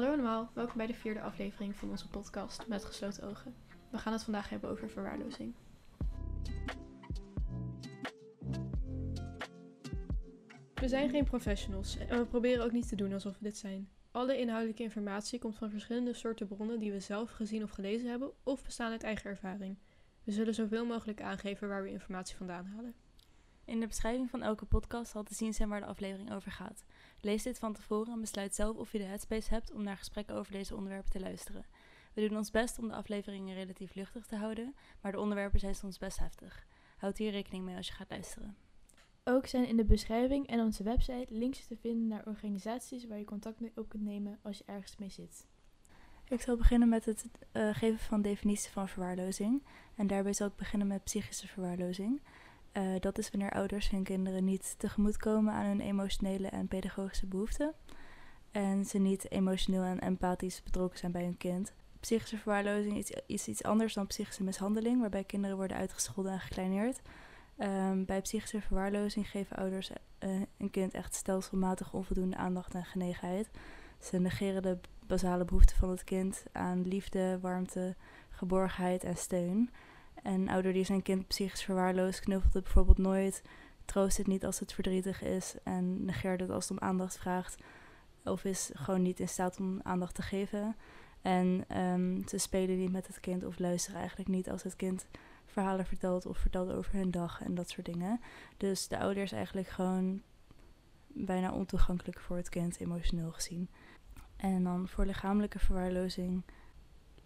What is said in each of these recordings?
Hallo allemaal, welkom bij de vierde aflevering van onze podcast Met Gesloten Ogen. We gaan het vandaag hebben over verwaarlozing. We zijn geen professionals en we proberen ook niet te doen alsof we dit zijn. Alle inhoudelijke informatie komt van verschillende soorten bronnen die we zelf gezien of gelezen hebben of bestaan uit eigen ervaring. We zullen zoveel mogelijk aangeven waar we informatie vandaan halen. In de beschrijving van elke podcast zal te zien zijn waar de aflevering over gaat. Lees dit van tevoren en besluit zelf of je de headspace hebt om naar gesprekken over deze onderwerpen te luisteren. We doen ons best om de afleveringen relatief luchtig te houden, maar de onderwerpen zijn soms best heftig. Houd hier rekening mee als je gaat luisteren. Ook zijn in de beschrijving en onze website links te vinden naar organisaties waar je contact mee op kunt nemen als je ergens mee zit. Ik zal beginnen met het uh, geven van definitie van verwaarlozing. En daarbij zal ik beginnen met psychische verwaarlozing. Uh, dat is wanneer ouders hun kinderen niet tegemoetkomen aan hun emotionele en pedagogische behoeften. En ze niet emotioneel en empathisch betrokken zijn bij hun kind. Psychische verwaarlozing is, iets anders dan psychische mishandeling, waarbij kinderen worden uitgescholden en gekleineerd. Um, bij psychische verwaarlozing geven ouders uh, een kind echt stelselmatig onvoldoende aandacht en genegenheid. Ze negeren de basale behoeften van het kind aan liefde, warmte, geborgenheid en steun. Een ouder die zijn kind psychisch verwaarloost, knuffelt het bijvoorbeeld nooit, troost het niet als het verdrietig is en negeert het als het om aandacht vraagt. Of is gewoon niet in staat om aandacht te geven. En um, ze spelen niet met het kind of luisteren eigenlijk niet als het kind verhalen vertelt of vertelt over hun dag en dat soort dingen. Dus de ouder is eigenlijk gewoon bijna ontoegankelijk voor het kind, emotioneel gezien. En dan voor lichamelijke verwaarlozing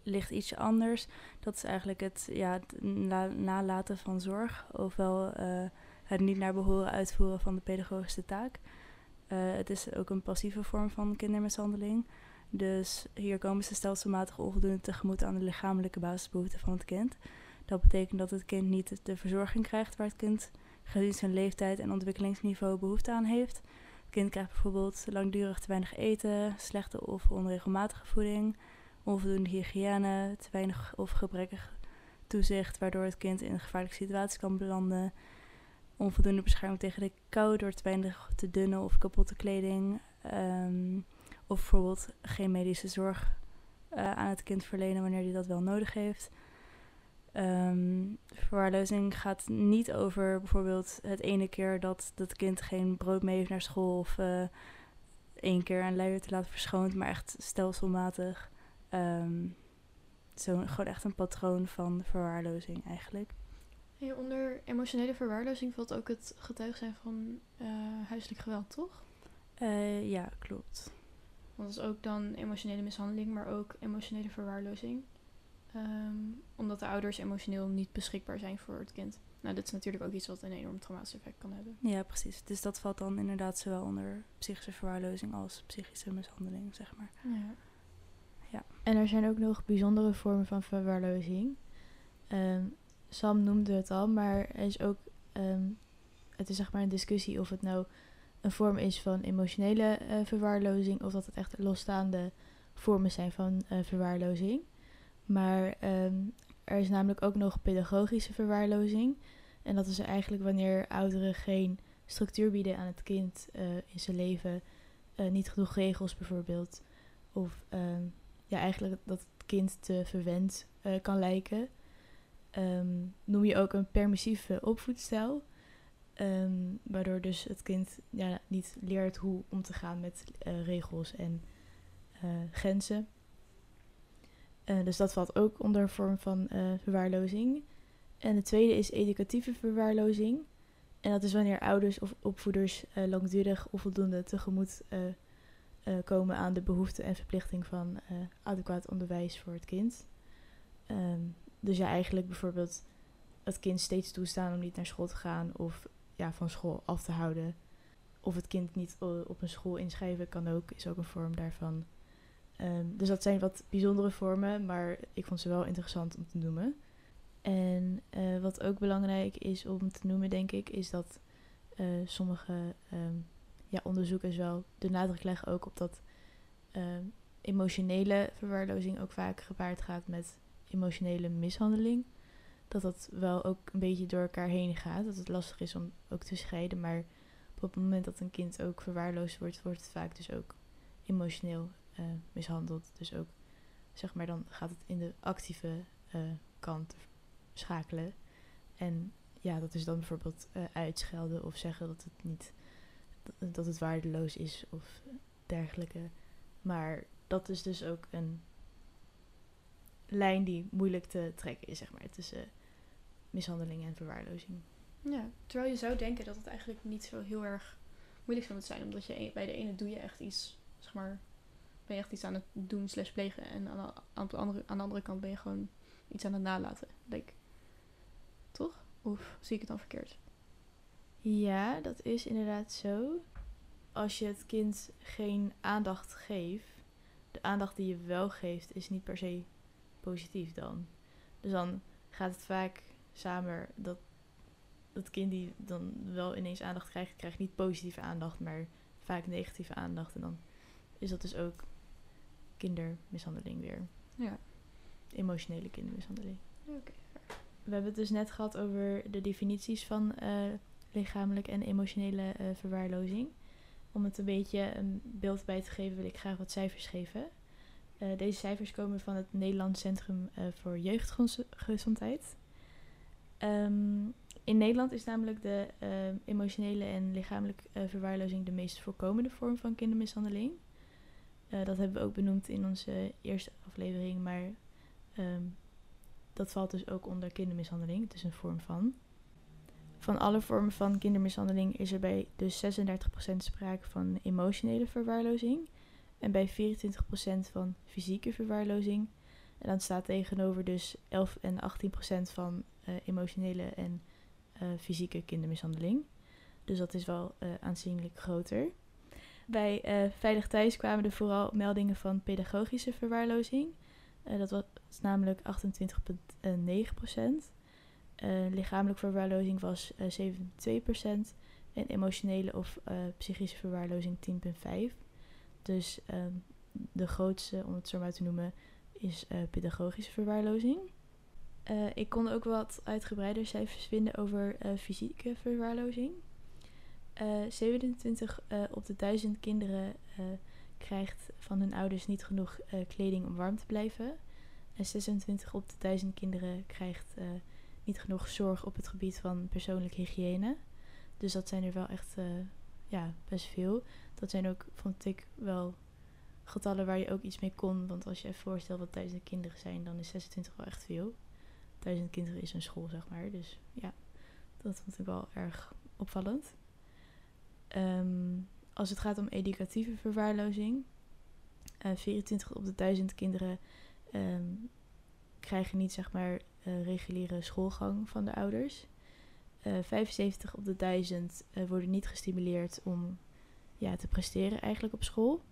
ligt iets anders. Dat is eigenlijk het, ja, nalaten van zorg, ofwel uh, het niet naar behoren uitvoeren van de pedagogische taak. Uh, het is ook een passieve vorm van kindermishandeling. Dus hier komen ze stelselmatig onvoldoende tegemoet aan de lichamelijke basisbehoeften van het kind. Dat betekent dat het kind niet de verzorging krijgt waar het kind gezien zijn leeftijd en ontwikkelingsniveau behoefte aan heeft. Het kind krijgt bijvoorbeeld langdurig te weinig eten, slechte of onregelmatige voeding, onvoldoende hygiëne, te weinig of gebrekkig toezicht, waardoor het kind in een gevaarlijke situatie kan belanden. Onvoldoende bescherming tegen de kou door te weinig te dunne of kapotte kleding. Um, of bijvoorbeeld geen medische zorg uh, aan het kind verlenen wanneer hij dat wel nodig heeft. Um, verwaarlozing gaat niet over bijvoorbeeld het ene keer dat dat kind geen brood mee heeft naar school of uh, één keer een luier te laten verschoond, maar echt stelselmatig. Um, zo gewoon echt een patroon van verwaarlozing eigenlijk. Hey, onder emotionele verwaarlozing valt ook het getuig zijn van uh, huiselijk geweld, toch? Uh, ja, klopt. Want dat is ook dan emotionele mishandeling, maar ook emotionele verwaarlozing. Um, omdat de ouders emotioneel niet beschikbaar zijn voor het kind. Nou, dit is natuurlijk ook iets wat een enorm traumatisch effect kan hebben. Ja, precies. Dus dat valt dan inderdaad zowel onder psychische verwaarlozing als psychische mishandeling, zeg maar. Ja. Ja. En er zijn ook nog bijzondere vormen van verwaarlozing. Um, Sam noemde het al, maar er is ook, um, het is zeg maar een discussie of het nou een vorm is van emotionele uh, verwaarlozing of dat het echt losstaande vormen zijn van uh, verwaarlozing. Maar um, er is namelijk ook nog pedagogische verwaarlozing. En dat is eigenlijk wanneer ouderen geen structuur bieden aan het kind uh, in zijn leven. Niet genoeg regels bijvoorbeeld. Of ja, eigenlijk dat het kind te verwend uh, kan lijken. Um, noem je ook een permissieve opvoedstijl. Um, waardoor dus het kind ja, niet leert hoe om te gaan met regels en grenzen. Uh, dus dat valt ook onder een vorm van verwaarlozing. En de tweede is educatieve verwaarlozing. En dat is wanneer ouders of opvoeders langdurig onvoldoende tegemoet komen aan de behoefte en verplichting van adequaat onderwijs voor het kind. Um, dus ja, eigenlijk bijvoorbeeld het kind steeds toestaan om niet naar school te gaan of ja, van school af te houden. Of het kind niet op een school inschrijven kan ook, is ook een vorm daarvan. Um, dus dat zijn wat bijzondere vormen, maar ik vond ze wel interessant om te noemen. En uh, wat ook belangrijk is om te noemen, denk ik, is dat uh, sommige um, ja, onderzoekers wel de nadruk leggen ook op dat um, emotionele verwaarlozing ook vaak gepaard gaat met emotionele mishandeling. Dat dat wel ook een beetje door elkaar heen gaat. Dat het lastig is om ook te scheiden. Maar op het moment dat een kind ook verwaarloosd wordt, wordt het vaak dus ook emotioneel eh, mishandeld. Dus ook, zeg maar, dan gaat het in de actieve eh, kant schakelen. En ja, dat is dan bijvoorbeeld eh, uitschelden of zeggen dat het niet, dat het waardeloos is of dergelijke. Maar dat is dus ook een lijn die moeilijk te trekken is, zeg maar, tussen mishandeling en verwaarlozing. Ja, terwijl je zou denken dat het eigenlijk niet zo heel erg moeilijk zou moeten zijn. Omdat je e- bij de ene doe je echt iets, zeg maar, ben je echt iets aan het doen slash plegen. En aan de, aan, de andere, aan de andere kant ben je gewoon iets aan het nalaten. Denk. Toch? Of zie ik het dan verkeerd? Ja, dat is inderdaad zo. Als je het kind geen aandacht geeft, de aandacht die je wel geeft, is niet per se positief dan. Dus dan gaat het vaak samen dat dat kind die dan wel ineens aandacht krijgt, krijgt niet positieve aandacht, maar vaak negatieve aandacht. En dan is dat dus ook kindermishandeling weer. Ja. Emotionele kindermishandeling. Oké. We hebben het dus net gehad over de definities van eh, lichamelijk en emotionele eh, verwaarlozing. Om het een beetje een beeld bij te geven, wil ik graag wat cijfers geven. Eh, deze cijfers komen van het Nederlands Centrum eh, voor Jeugdgezondheid. Ehm, in Nederland is namelijk de emotionele en lichamelijke verwaarlozing de meest voorkomende vorm van kindermishandeling. Dat hebben we ook benoemd in onze eerste aflevering, maar ehm, dat valt dus ook onder kindermishandeling. Het is een vorm van. Van alle vormen van kindermishandeling is er bij dus 36% sprake van emotionele verwaarlozing en bij 24% van fysieke verwaarlozing. En dan staat tegenover dus 11 en 18% van eh, emotionele en eh, fysieke kindermishandeling. Dus dat is wel eh, aanzienlijk groter. Bij Veilig Thuis kwamen er vooral meldingen van pedagogische verwaarlozing. Dat was namelijk 28,9%. Eh lichamelijke verwaarlozing was eh 7,2%. En emotionele of eh, psychische verwaarlozing 10,5%. Dus ehm, de grootste, om het zo maar te noemen, is eh, pedagogische verwaarlozing. Eh, ik kon ook wat uitgebreider cijfers vinden over eh, fysieke verwaarlozing. Eh 27 eh, op de 1000 kinderen eh, krijgt van hun ouders niet genoeg eh, kleding om warm te blijven. En 26 op de 1000 kinderen krijgt eh, niet genoeg zorg op het gebied van persoonlijke hygiëne. Dus dat zijn er wel echt eh, ja, best veel. Dat zijn ook, vond ik, wel getallen waar je ook iets mee kon. Want als je even voorstelt wat duizend kinderen zijn, dan is 26 wel echt veel. Duizend kinderen is een school, zeg maar. Dus ja, dat vond ik wel erg opvallend. Ehm, als het gaat om educatieve verwaarlozing, eh 24 op de 1000 kinderen ehm, krijgen niet zeg maar eh, reguliere schoolgang van de ouders. Eh 75 op de 1000 eh, worden niet gestimuleerd om ja, te presteren eigenlijk op school.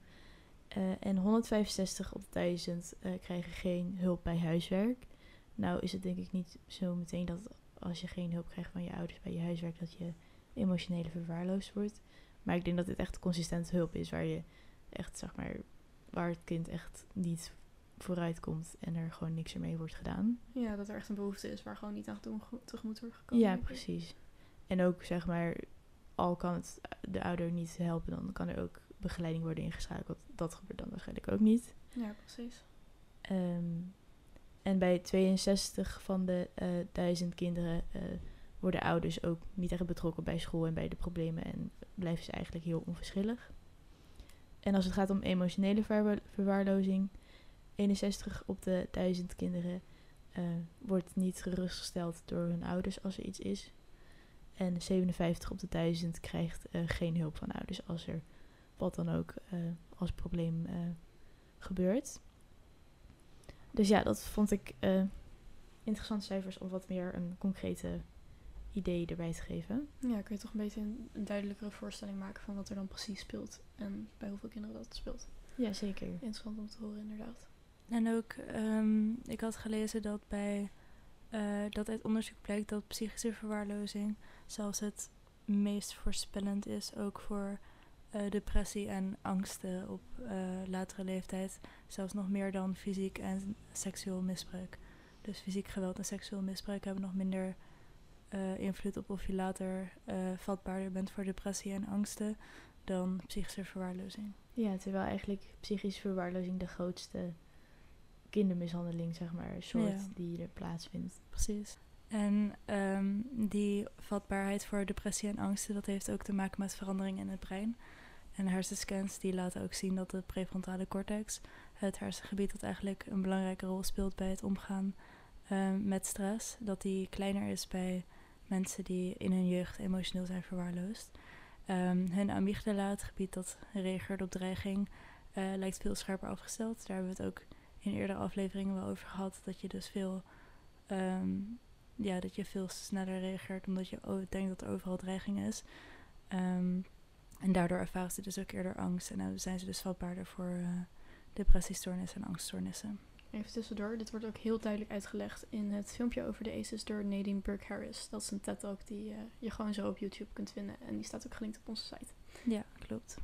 Eh, en 165 op de 1000 eh, krijgen geen hulp bij huiswerk. Nou is het denk ik niet zo meteen dat als je geen hulp krijgt van je ouders bij je huiswerk, dat je emotionele verwaarloosd wordt. Maar ik denk dat dit echt consistente hulp is waar je echt, zeg maar, waar het kind echt niet vooruit komt en er gewoon niks ermee wordt gedaan. Ja, dat er echt een behoefte is waar gewoon niet aan tegemoet wordt gekomen. Ja, precies. En ook zeg maar, al kan het de ouder niet helpen, dan kan er ook begeleiding worden ingeschakeld. Dat gebeurt dan waarschijnlijk ook niet. Ja, precies. Ehm, en bij 62 van de eh 1000 kinderen eh, worden ouders ook niet echt betrokken bij school en bij de problemen en blijven ze eigenlijk heel onverschillig. En als het gaat om emotionele verwa- verwaarlozing, 61 op de 1000 kinderen eh, wordt niet gerustgesteld door hun ouders als er iets is. En 57 op de 1000 krijgt eh, geen hulp van ouders als er wat dan ook eh, als probleem gebeurt. Dus ja, dat vond ik interessante cijfers om wat meer een concrete idee erbij te geven. Ja, kun je toch een beetje een, een duidelijkere voorstelling maken van wat er dan precies speelt. En bij hoeveel kinderen dat speelt. Ja, zeker. Interessant om te horen, inderdaad. En ook, ehm, ik had gelezen dat bij eh, dat uit onderzoek blijkt dat psychische verwaarlozing zelfs het meest voorspellend is, ook voor eh, depressie en angsten op eh, latere leeftijd. Zelfs nog meer dan fysiek en seksueel misbruik. Dus fysiek geweld en seksueel misbruik hebben nog minder invloed op of je later vatbaarder bent voor depressie en angsten dan psychische verwaarlozing. Ja, terwijl eigenlijk psychische verwaarlozing de grootste kindermishandeling, zeg maar, soort Ja. die er plaatsvindt. Precies. En ehm, die vatbaarheid voor depressie en angsten, dat heeft ook te maken met veranderingen in het brein. En hersenscans die laten ook zien dat de prefrontale cortex, het hersengebied dat eigenlijk een belangrijke rol speelt bij het omgaan ehm, met stress, dat die kleiner is bij mensen die in hun jeugd emotioneel zijn verwaarloosd. Ehm, hun amygdala, het gebied dat reageert op dreiging, eh, lijkt veel scherper afgesteld. Daar hebben we het ook in eerdere afleveringen wel over gehad, dat je dus veel ehm, ja, dat je veel sneller reageert omdat je denkt dat er overal dreiging is. Ehm, en daardoor ervaren ze dus ook eerder angst en dan zijn ze dus vatbaarder voor eh, depressiestoornissen en angststoornissen. Even tussendoor, dit wordt ook heel duidelijk uitgelegd in het filmpje over de ACEs door Nadine Burke Harris. Dat is een TED-talk die eh, je gewoon zo op YouTube kunt vinden en die staat ook gelinkt op onze site. Ja, klopt.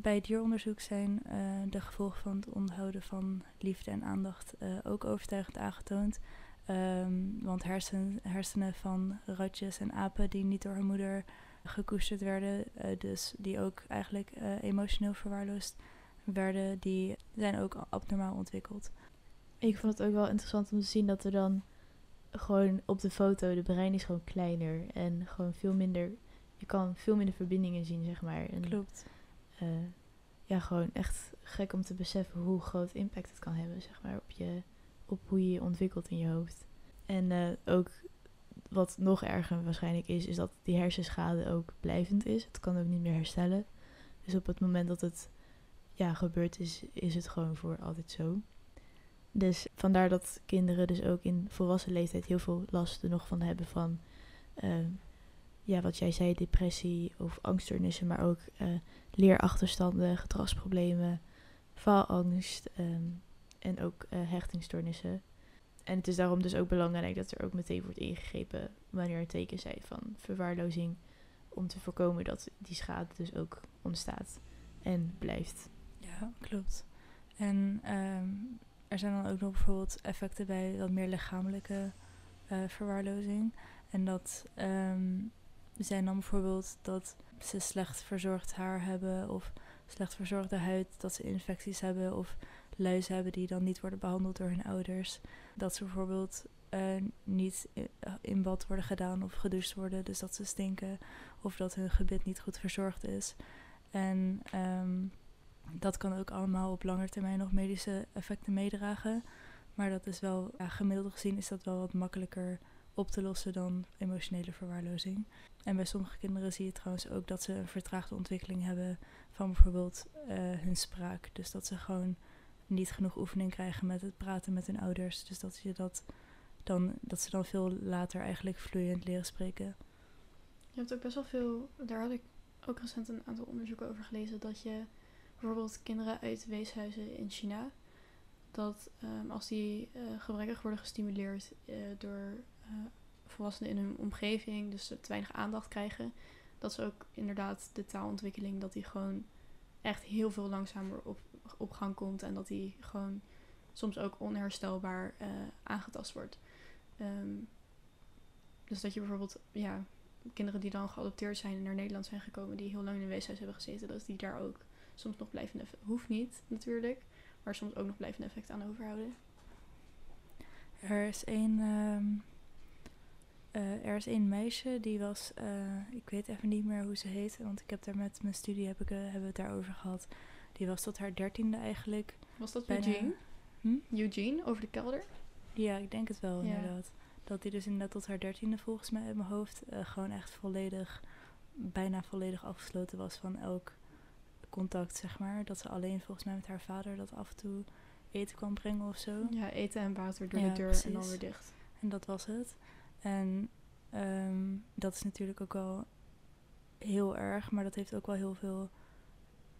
Bij dieronderzoek zijn eh, de gevolgen van het onthouden van liefde en aandacht eh, ook overtuigend aangetoond. Ehm, want hersen, hersenen van ratjes en apen die niet door hun moeder gekoesterd werden, eh, dus die ook eigenlijk emotioneel verwaarloosd werden, die zijn ook abnormaal ontwikkeld. Ik vond het ook wel interessant om te zien dat er dan gewoon op de foto, de brein is gewoon kleiner en gewoon veel minder, je kan veel minder verbindingen zien, zeg maar. En, Klopt. Eh, ja, gewoon echt gek om te beseffen hoe groot impact het kan hebben, zeg maar, op, je, op hoe je je ontwikkelt in je hoofd. En eh, ook wat nog erger waarschijnlijk is, is dat die hersenschade ook blijvend is. Het kan ook niet meer herstellen. Dus op het moment dat het ja, gebeurd is, is het gewoon voor altijd zo. Dus vandaar dat kinderen dus ook in volwassen leeftijd heel veel last er nog van hebben van, ehm, ja, wat jij zei, depressie of angststoornissen, maar ook eh, leerachterstanden, gedragsproblemen, faalangst ehm, en ook eh, hechtingstoornissen. En het is daarom dus ook belangrijk dat er ook meteen wordt ingegrepen wanneer er tekens zijn van verwaarlozing, om te voorkomen dat die schade dus ook ontstaat en blijft. Ja, klopt. En ehm, er zijn dan ook nog bijvoorbeeld effecten bij wat meer lichamelijke eh, verwaarlozing. En dat ehm, zijn dan bijvoorbeeld dat ze slecht verzorgd haar hebben of slecht verzorgde huid, dat ze infecties hebben of luizen hebben die dan niet worden behandeld door hun ouders. Dat ze bijvoorbeeld eh, niet i- in bad worden gedaan of gedoucht worden, dus dat ze stinken of dat hun gebit niet goed verzorgd is. En ehm, dat kan ook allemaal op lange termijn nog medische effecten meedragen. Maar dat is wel, ja, gemiddeld gezien is dat wel wat makkelijker op te lossen dan emotionele verwaarlozing. En bij sommige kinderen zie je trouwens ook dat ze een vertraagde ontwikkeling hebben van bijvoorbeeld eh, hun spraak. Dus dat ze gewoon niet genoeg oefening krijgen met het praten met hun ouders. Dus dat, je dat, dan, dat ze dan veel later eigenlijk vloeiend leren spreken. Je hebt ook best wel veel, daar had ik ook recent een aantal onderzoeken over gelezen, dat je bijvoorbeeld kinderen uit weeshuizen in China, dat ehm, als die eh, gebrekkig worden gestimuleerd eh, door volwassenen in hun omgeving, dus te weinig aandacht krijgen, dat ze ook inderdaad de taalontwikkeling, dat die gewoon echt heel veel langzamer op, op gang komt en dat die gewoon soms ook onherstelbaar eh, aangetast wordt. Ehm, dus dat je bijvoorbeeld, ja, kinderen die dan geadopteerd zijn en naar Nederland zijn gekomen, die heel lang in een weeshuis hebben gezeten, dat die daar ook soms nog blijvende effecten, hoeft niet natuurlijk, maar soms ook nog blijvende effecten aan overhouden. Er is één, ehm, eh, er is één meisje die was, eh, ik weet even niet meer hoe ze heet, want ik heb daar met mijn studie heb ik, eh, hebben we het daarover gehad. Die was tot haar dertiende eigenlijk. Was dat bijna- Eugene? Hm? Eugene over de kelder? Ja, ik denk het wel Ja. inderdaad. Dat die dus inderdaad tot haar dertiende volgens mij in mijn hoofd gewoon echt volledig, bijna volledig afgesloten was van elk contact, zeg maar. Dat ze alleen volgens mij met haar vader dat af en toe eten kwam brengen of zo. Ja, eten en water door Ja, de deur en dan weer dicht. En dat was het. En ehm, dat is natuurlijk ook wel heel erg, maar dat heeft ook wel heel veel.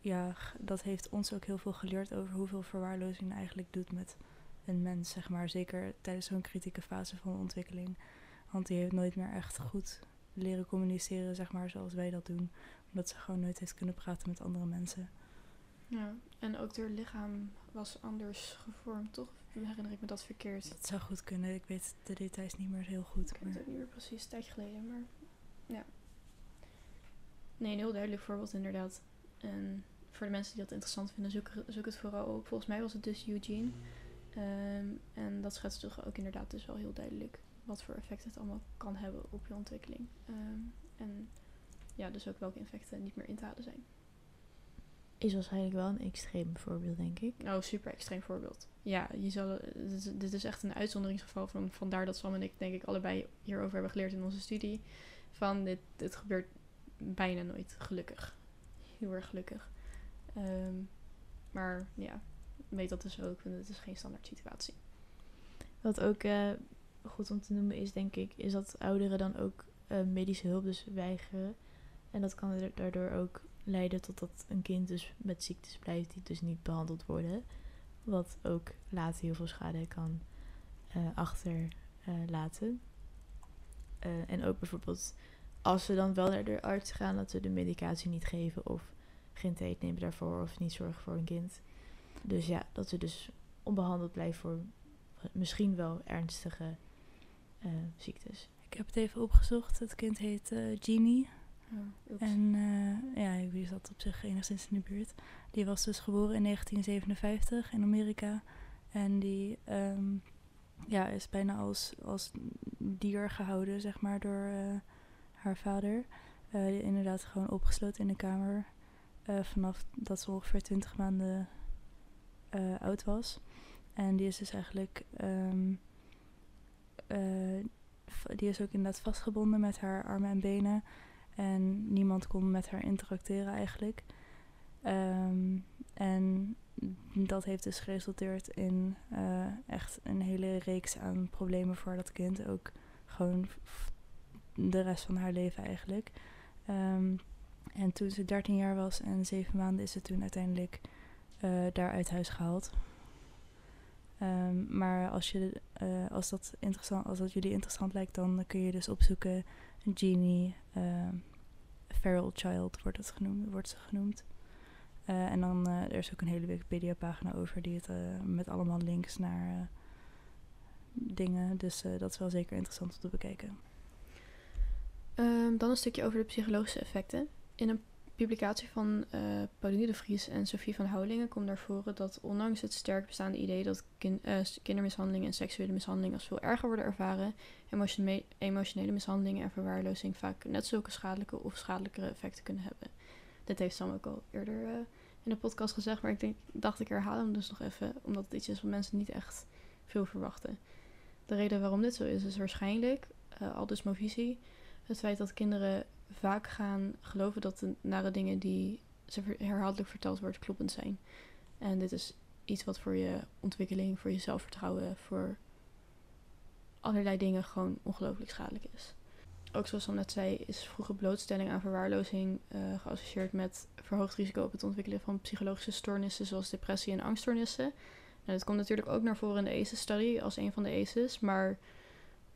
Ja, dat heeft ons ook heel veel geleerd over hoeveel verwaarlozing eigenlijk doet met een mens, zeg maar. Zeker tijdens zo'n kritieke fase van ontwikkeling. Want die heeft nooit meer echt goed leren communiceren, zeg maar, zoals wij dat doen. Omdat ze gewoon nooit heeft kunnen praten met andere mensen. Ja, en ook haar lichaam was anders gevormd, toch? Herinner ik me dat verkeerd? Dat zou goed kunnen. Ik weet de details niet meer heel goed. Ik weet Maar het ook niet meer precies, een tijdje geleden, maar ja. Nee, een heel duidelijk voorbeeld inderdaad. En voor de mensen die dat interessant vinden, zoek, zoek het vooral op. Volgens mij was het dus Eugene. Ehm, en dat schetst toch ook inderdaad dus wel heel duidelijk wat voor effect het allemaal kan hebben op je ontwikkeling. Ehm, en ja, dus ook welke effecten niet meer in te halen zijn. Is waarschijnlijk wel een extreem voorbeeld, denk ik. Oh, super extreem voorbeeld. Ja, je zal, dit, is, dit is echt een uitzonderingsgeval. Van, vandaar dat Sam en ik denk ik allebei hierover hebben geleerd in onze studie. Van dit, dit gebeurt bijna nooit, gelukkig. Heel erg gelukkig. Ehm, maar ja, weet dat dus ook. Het is geen standaard situatie. Wat ook eh, goed om te noemen is, denk ik, is dat ouderen dan ook eh, medische hulp dus weigeren. En dat kan daardoor ook leiden tot dat een kind dus met ziektes blijft die dus niet behandeld worden. Wat ook later heel veel schade kan uh, achterlaten. en ook bijvoorbeeld als ze dan wel naar de arts gaan, dat ze de medicatie niet geven of geen tijd nemen daarvoor of niet zorgen voor een kind. Dus ja, dat ze dus onbehandeld blijven voor misschien wel ernstige ziektes. Ik heb het even opgezocht. Het kind heet Jeannie. En uh, ja, wie zat op zich enigszins in de buurt. Die was dus geboren in 1957 in Amerika. En die um, ja, is bijna als, als dier gehouden, zeg maar, door haar vader. die inderdaad gewoon opgesloten in de kamer. vanaf dat ze ongeveer 20 maanden oud was. En die is dus eigenlijk. Um, uh, die is ook inderdaad vastgebonden met haar armen en benen. En niemand kon met haar interacteren eigenlijk. Um, en dat heeft dus geresulteerd in uh, echt een hele reeks aan problemen voor dat kind. Ook gewoon de rest van haar leven eigenlijk. Um, en toen ze 13 jaar was en 7 maanden is ze toen uiteindelijk uh, daar uit huis gehaald. Um, maar als, je, uh, als, dat interessant, als dat jullie interessant lijkt, dan kun je dus opzoeken Genie, uh, Feral Child wordt, het genoemd, wordt ze genoemd. Uh, en dan er is ook een hele Wikipedia-pagina over die het met allemaal links naar dingen. Dus dat is wel zeker interessant om te bekijken. Um, dan een stukje over de psychologische effecten. In een publicatie van uh, Pauline de Vries en Sophie van Houwelingen komt naar voren dat ondanks het sterk bestaande idee dat kin uh, kindermishandeling en seksuele mishandeling als veel erger worden ervaren, emotionele, mishandeling en verwaarlozing vaak net zulke schadelijke of schadelijkere effecten kunnen hebben. Dit heeft Sam ook al eerder uh, in de podcast gezegd, maar ik denk, dacht ik herhaal hem dus nog even, omdat het iets is wat mensen niet echt veel verwachten. De reden waarom dit zo is, is waarschijnlijk, al dus Movisie, het feit dat kinderen vaak gaan geloven dat de nare dingen die ze herhaaldelijk verteld wordt kloppend zijn. En dit is iets wat voor je ontwikkeling, voor je zelfvertrouwen, voor allerlei dingen gewoon ongelooflijk schadelijk is. Ook zoals al net zei, is vroege blootstelling aan verwaarlozing uh, geassocieerd met verhoogd risico op het ontwikkelen van psychologische stoornissen zoals depressie en angststoornissen. Nou, dat komt natuurlijk ook naar voren in de ACEs-studie als een van de ACEs, maar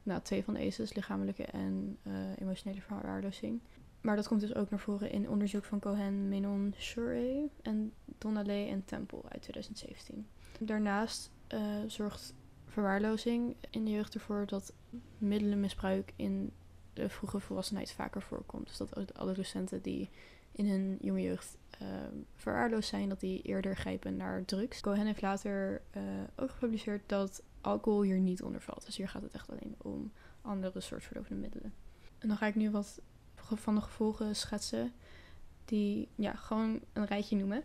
nou, twee van de ACEs, lichamelijke en uh, emotionele verwaarlozing. Maar dat komt dus ook naar voren in onderzoek van Cohen, Menon, Shurey en Donnelly en Temple uit 2017. Daarnaast uh, zorgt verwaarlozing in de jeugd ervoor dat middelenmisbruik in de vroege volwassenheid vaker voorkomt. Dus dat adolescenten die in hun jonge jeugd uh, verwaarloosd zijn, dat die eerder grijpen naar drugs. Cohen heeft later ook gepubliceerd dat alcohol hier niet onder valt. Dus hier gaat het echt alleen om andere soort verdovende middelen. En dan ga ik nu wat van de gevolgen schetsen die ja, gewoon een rijtje noemen.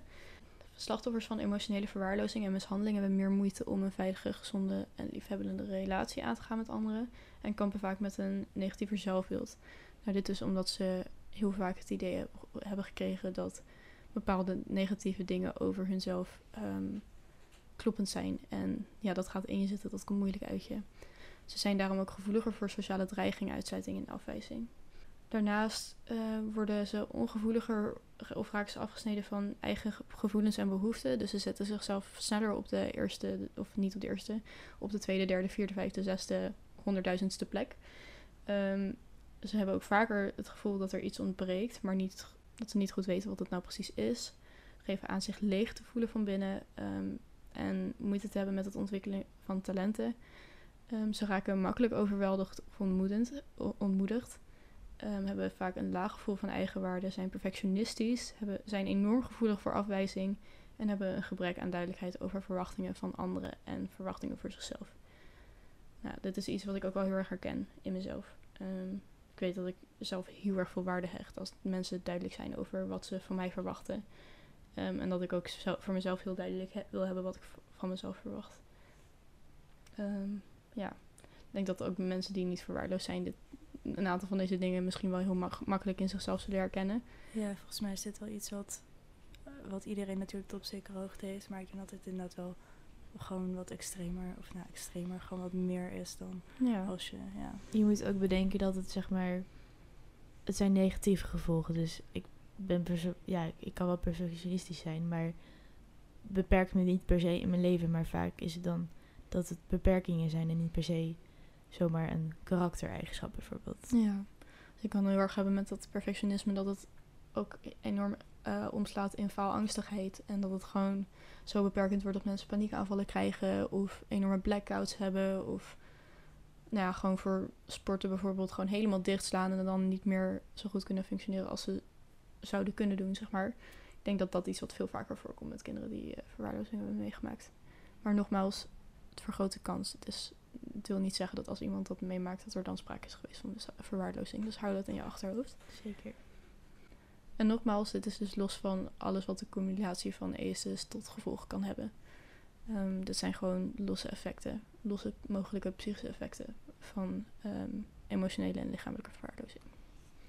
Slachtoffers van emotionele verwaarlozing en mishandeling hebben meer moeite om een veilige, gezonde en liefhebbende relatie aan te gaan met anderen en kampen vaak met een negatiever zelfbeeld. Nou, dit is omdat ze heel vaak het idee hebben gekregen dat bepaalde negatieve dingen over hunzelf um, kloppend zijn. En ja, dat gaat in je zitten, dat komt moeilijk uit je. Ze zijn daarom ook gevoeliger voor sociale dreiging, uitsluiting en afwijzing. Daarnaast uh, worden ze ongevoeliger of raken ze afgesneden van eigen gevoelens en behoeften. Dus ze zetten zichzelf sneller op de eerste, of niet op de eerste, op de tweede, derde, vierde, vijfde, zesde, honderdduizendste plek. Um, ze hebben ook vaker het gevoel dat er iets ontbreekt, maar niet, dat ze niet goed weten wat het nou precies is. Geven aan zich leeg te voelen van binnen um, en moeite te hebben met het ontwikkelen van talenten. Um, ze raken makkelijk overweldigd of ontmoedigd. ehm, hebben vaak een laag gevoel van eigenwaarde, zijn perfectionistisch, hebben, zijn enorm gevoelig voor afwijzing en hebben een gebrek aan duidelijkheid over verwachtingen van anderen en verwachtingen voor zichzelf. Nou, dit is iets wat ik ook wel heel erg herken in mezelf. Ehm, ik weet dat ik zelf heel erg veel waarde hecht als mensen duidelijk zijn over wat ze van mij verwachten. Ehm, en dat ik ook zelf, voor mezelf heel duidelijk he- wil hebben wat ik van mezelf verwacht. Ehm, ja, ik denk dat ook mensen die niet verwaarloosd zijn, dit, een aantal van deze dingen misschien wel heel mak- makkelijk in zichzelf zullen herkennen. Ja, volgens mij is dit wel iets wat, eh, wat iedereen natuurlijk tot op zekere hoogte heeft. Maar ik denk dat het inderdaad wel gewoon wat extremer, of nou extremer, gewoon wat meer is dan Ja. als je, ja. Je moet ook bedenken dat het zeg maar. Het zijn negatieve gevolgen. Dus ik ben ja, ik- kan wel perfectionistisch zijn, maar beperkt me niet per se in mijn leven. Maar vaak is het dan dat het beperkingen zijn en niet per se zomaar een karaktereigenschap bijvoorbeeld. Ja. Dus ik kan heel erg hebben met dat perfectionisme dat het ook enorm eh, omslaat in faalangstigheid. En dat het gewoon zo beperkend wordt dat mensen paniekaanvallen krijgen of enorme blackouts hebben. Of nou ja, gewoon voor sporten bijvoorbeeld gewoon helemaal dichtslaan en dan niet meer zo goed kunnen functioneren als ze zouden kunnen doen, zeg maar. Ik denk dat dat iets wat veel vaker voorkomt met kinderen die eh, verwaarlozing hebben meegemaakt. Maar nogmaals, het vergroot de kans. Het, is, het wil niet zeggen dat als iemand dat meemaakt, dat er dan sprake is geweest van dus verwaarlozing. Dus hou dat in je achterhoofd. Zeker. En nogmaals, dit is dus los van alles wat de combinatie van ESS tot gevolg kan hebben. Ehm, dit zijn gewoon losse effecten, losse mogelijke psychische effecten van ehm, emotionele en lichamelijke verwaarlozing.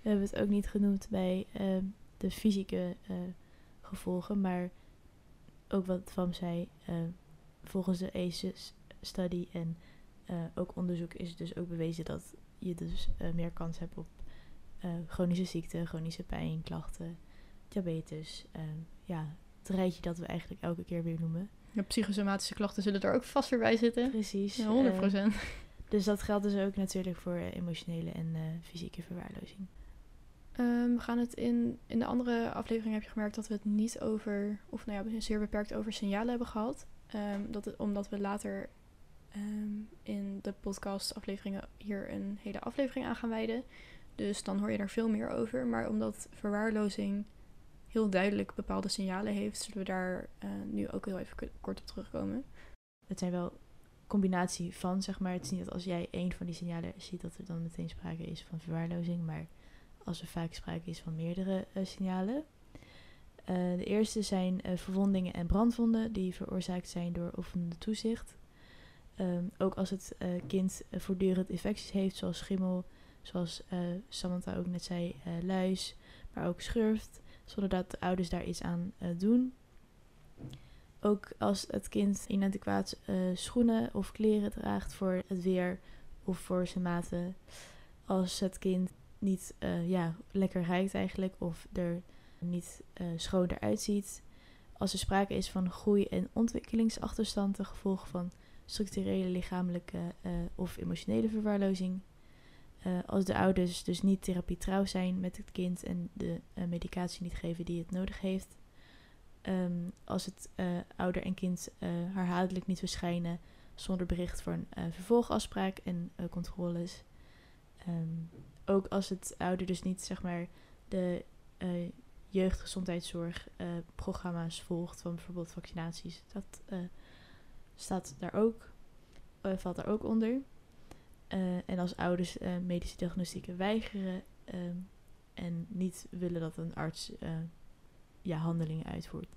We hebben het ook niet genoemd bij ehm, de fysieke eh, gevolgen, maar ook wat Vam zei, eh, volgens de ACEs-study en eh, ook onderzoek is het dus ook bewezen dat je dus meer kans hebt op chronische ziekte, chronische pijn, klachten, diabetes. ehm, ja, het rijtje dat we eigenlijk elke keer weer noemen. De psychosomatische klachten zullen er ook vast weer bij zitten. Precies. Ja, 100 eh, procent. dus dat geldt dus ook natuurlijk voor emotionele en fysieke verwaarlozing. Ehm, we gaan het in, in de andere aflevering heb je gemerkt dat we het niet over, of nou ja, zeer beperkt over signalen hebben gehad. Ehm, dat het, omdat we later ehm, in de podcast afleveringen hier een hele aflevering aan gaan wijden. Dus dan hoor je daar veel meer over. Maar omdat verwaarlozing heel duidelijk bepaalde signalen heeft, zullen we daar eh, nu ook heel even kort op terugkomen. het zijn wel combinatie van, zeg maar. Het is niet dat als jij één van die signalen ziet, dat er dan meteen sprake is van verwaarlozing. Maar als er vaak sprake is van meerdere eh, signalen. Eh, de eerste zijn eh, verwondingen en brandwonden die veroorzaakt zijn door oefenende toezicht. Ehm, ook als het kind voortdurend infecties heeft, zoals schimmel, zoals Samantha ook net zei, luis, maar ook schurft, zonder dat de ouders daar iets aan doen. Ook als het kind inadequaat schoenen of kleren draagt voor het weer of voor zijn maten. Als het kind niet eh, ja, lekker ruikt eigenlijk of er niet eh, schoon eruit ziet. Als er sprake is van groei- en ontwikkelingsachterstand ten gevolge van structurele lichamelijke eh, of emotionele verwaarlozing. Als de ouders dus niet therapietrouw zijn met het kind en de medicatie niet geven die het nodig heeft. Ehm, als het ouder en kind herhaaldelijk niet verschijnen zonder bericht van eh, vervolgafspraak en controles. Ehm, ook als het ouder dus niet zeg maar de eh, jeugdgezondheidszorg eh, volgt van bijvoorbeeld vaccinaties. Dat eh, staat daar ook, valt daar ook onder. En als ouders medische diagnostieken weigeren ehm, en niet willen dat een arts ja, handelingen uitvoert.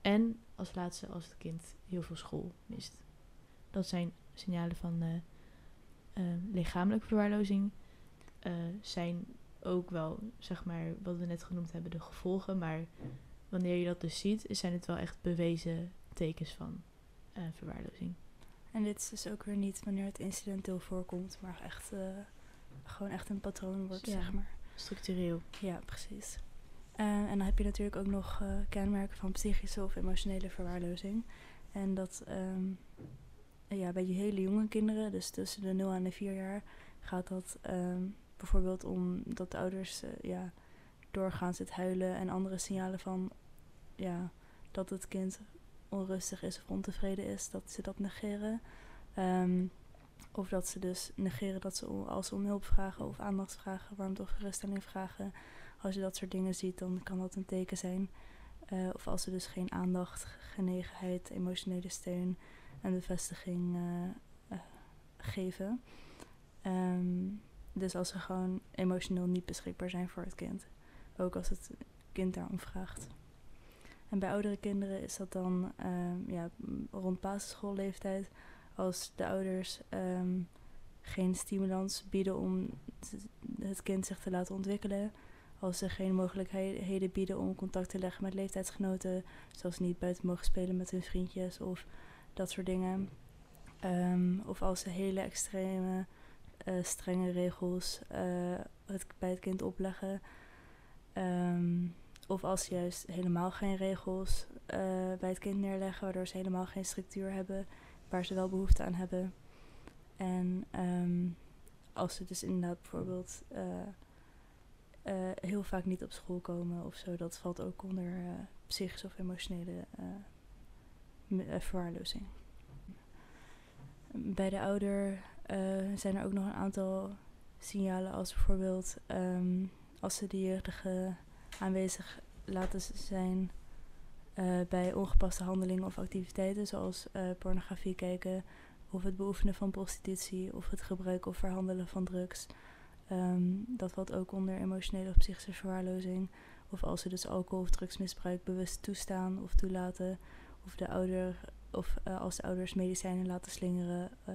En als laatste als het kind heel veel school mist. Dat zijn signalen van eh, eh, lichamelijke verwaarlozing. Eh, zijn ook wel, zeg maar, wat we net genoemd hebben, de gevolgen. Maar wanneer je dat dus ziet, zijn het wel echt bewezen tekens van eh, verwaarlozing. En dit is dus ook weer niet wanneer het incidenteel voorkomt, maar echt gewoon echt een patroon wordt, Ja. zeg maar. Structureel. Ja, precies. En dan heb je natuurlijk ook nog kenmerken van psychische of emotionele verwaarlozing. En dat ehm, ja, bij die hele jonge kinderen, dus tussen de 0 en de 4 jaar, gaat dat ehm, bijvoorbeeld om dat de ouders eh, ja, doorgaans het huilen en andere signalen van ja, dat het kind onrustig is of ontevreden is, dat ze dat negeren. Ehm, Of dat ze dus negeren dat ze als ze om hulp vragen of aandacht vragen, warmte of geruststelling vragen. Als je dat soort dingen ziet, dan kan dat een teken zijn. Eh, of als ze dus geen aandacht, genegenheid, emotionele steun en bevestiging eh, eh, geven. Ehm, dus als ze gewoon emotioneel niet beschikbaar zijn voor het kind. Ook als het kind daarom vraagt. En bij oudere kinderen is dat dan ehm, ja, rond basisschoolleeftijd. Als de ouders ehm, geen stimulans bieden om het kind zich te laten ontwikkelen. Als ze geen mogelijkheden bieden om contact te leggen met leeftijdsgenoten. Zoals niet buiten mogen spelen met hun vriendjes of dat soort dingen. Ehm, of als ze hele extreme, eh, strenge regels eh, bij het kind opleggen. Ehm, of als ze juist helemaal geen regels eh, bij het kind neerleggen, waardoor ze helemaal geen structuur hebben waar ze wel behoefte aan hebben. En ehm, als ze dus inderdaad bijvoorbeeld heel vaak niet op school komen of zo, dat valt ook onder psychische of emotionele verwaarlozing. Bij de ouder eh, zijn er ook nog een aantal signalen als bijvoorbeeld ehm, als ze de jeugdige aanwezig laten zijn eh, bij ongepaste handelingen of activiteiten zoals eh, pornografie kijken of het beoefenen van prostitutie of het gebruiken of verhandelen van drugs. Ehm, dat valt ook onder emotionele of psychische verwaarlozing. Of als ze dus alcohol of drugsmisbruik bewust toestaan of toelaten. Of de ouder of eh, als de ouders medicijnen laten slingeren. eh,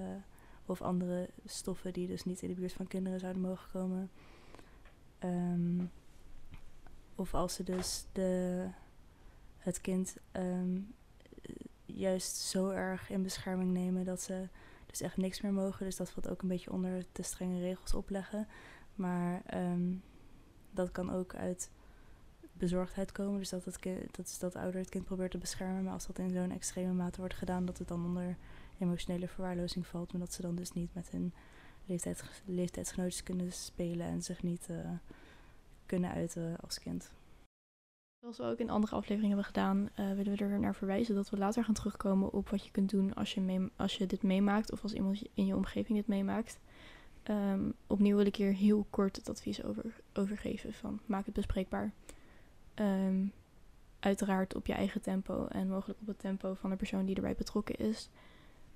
of andere stoffen die dus niet in de buurt van kinderen zouden mogen komen. Ehm, of als ze dus de, het kind ehm, juist zo erg in bescherming nemen dat ze dus echt niks meer mogen. Dus dat valt ook een beetje onder te strenge regels opleggen. Maar ehm, dat kan ook uit bezorgdheid komen. Dus dat, het dat is dat de ouder het kind probeert te beschermen. Maar als dat in zo'n extreme mate wordt gedaan, dat het dan onder emotionele verwaarlozing valt. Maar dat ze dan dus niet met hun leeftijds, leeftijdsgenootjes kunnen spelen en zich niet eh, kunnen uiten als kind. Zoals we ook in andere afleveringen hebben gedaan, eh, willen we er naar verwijzen dat we later gaan terugkomen op wat je kunt doen als je, mee- als je dit meemaakt of als iemand in je omgeving dit meemaakt. Ehm, opnieuw wil ik hier heel kort het advies over, over geven van maak het bespreekbaar. Ehm, uiteraard op je eigen tempo en mogelijk op het tempo van de persoon die erbij betrokken is.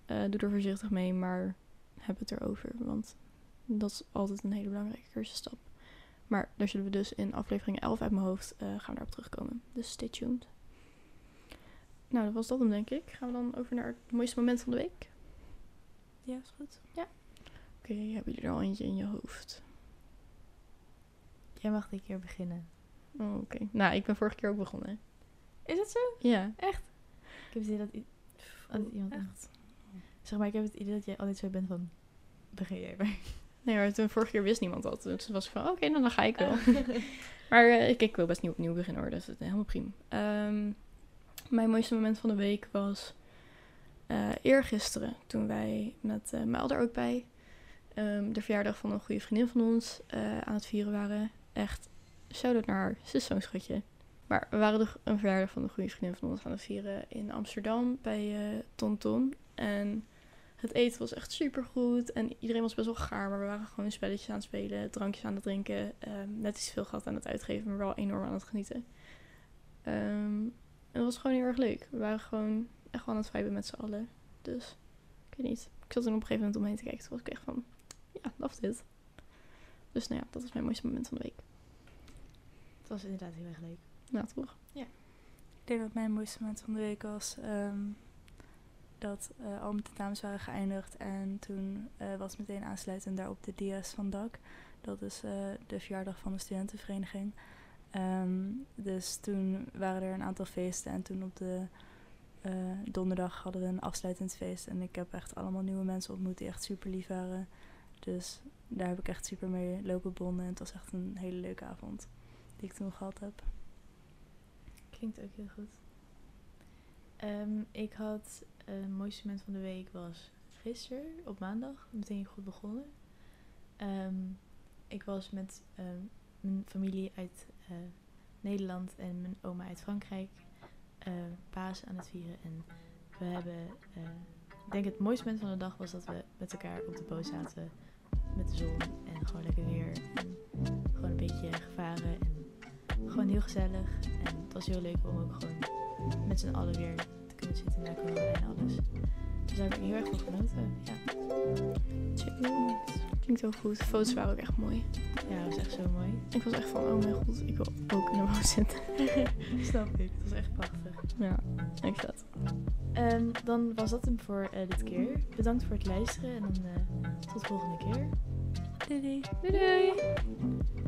Eh, doe er voorzichtig mee, maar heb het erover, want dat is altijd een hele belangrijke eerste stap. Maar daar zullen we dus in aflevering 11 uit mijn hoofd eh, gaan we daarop terugkomen. Dus stay tuned. Nou, dat was dat hem denk ik. Gaan we dan over naar het mooiste moment van de week? Ja, is goed. Oké, hebben jullie er al eentje in je hoofd? Jij mag dit keer beginnen. Oh, Oké. Nou, ik ben vorige keer ook begonnen. Is het zo? Ja. Ik heb het idee dat i- altijd iemand... Echt? Zeg maar, ik heb het idee dat jij altijd zo bent van... Begin jij maar. Nee, maar toen vorige keer wist niemand dat. Dus was ik van, oké, dan, dan ga ik wel. maar eh, ik, ik wil best niet opnieuw beginnen hoor, dus dat is helemaal prima. Ehm, mijn mooiste moment van de week was eh eergisteren. Toen wij met uh, Maal er ook bij ehm, de verjaardag van een goede vriendin van ons eh, aan het vieren waren. Echt, shout-out naar haar. Ze. Maar we waren de, een verjaardag van een goede vriendin van ons aan het vieren in Amsterdam bij eh Tonton. En het eten was echt super goed en iedereen was best wel gaar, maar we waren gewoon spelletjes aan het spelen, drankjes aan het drinken, ehm, net iets veel gehad aan het uitgeven, maar wel enorm aan het genieten. En het was gewoon heel erg leuk. We waren gewoon echt wel aan het viben met z'n allen. Dus, ik weet niet. Ik zat er op een gegeven moment omheen te kijken. Toen was ik echt van, ja, love dit. Dus nou ja, dat was mijn mooiste moment van de week. Het was inderdaad heel erg leuk. Nou, toch? Ik denk dat mijn mooiste moment van de week was ehm, dat eh, al mijn tentamens waren geëindigd. En toen eh, was meteen aansluitend daarop de Dias van DAC. Dat is eh, de verjaardag van de studentenvereniging. Ehm, dus toen waren er een aantal feesten. En toen op de donderdag hadden we een afsluitend feest. En ik heb echt allemaal nieuwe mensen ontmoet die echt super lief waren. Dus daar heb ik echt super mee lopen bonden. En het was echt een hele leuke avond die ik toen gehad heb. Klinkt ook heel goed. Ehm, ik had eh, het mooiste moment van de week was gisteren op maandag. Meteen goed begonnen. Ehm, ik was met ehm, mijn familie uit eh, Nederland en mijn oma uit Frankrijk eh, paas aan het vieren. En we hebben eh, denk het mooiste moment van de dag was dat we met elkaar op de boot zaten met de zon en gewoon lekker weer. En gewoon een beetje gevaren en gewoon heel gezellig. En het was heel leuk om ook gewoon met z'n allen weer te kunnen zitten na corona en alles. Dus daar heb ik heel erg van genoten. Ja, Chill. Klinkt heel goed. De foto's waren ook echt mooi. ja dat was echt zo mooi. Ik was echt van, oh mijn god, ik wil ook in de boot zitten. Snap ik. Het was echt prachtig. Ja, ik dat. Ehm, dan was dat hem voor eh, dit keer. Bedankt voor het luisteren en dan eh, tot de volgende keer. Doei doei. Doei doei!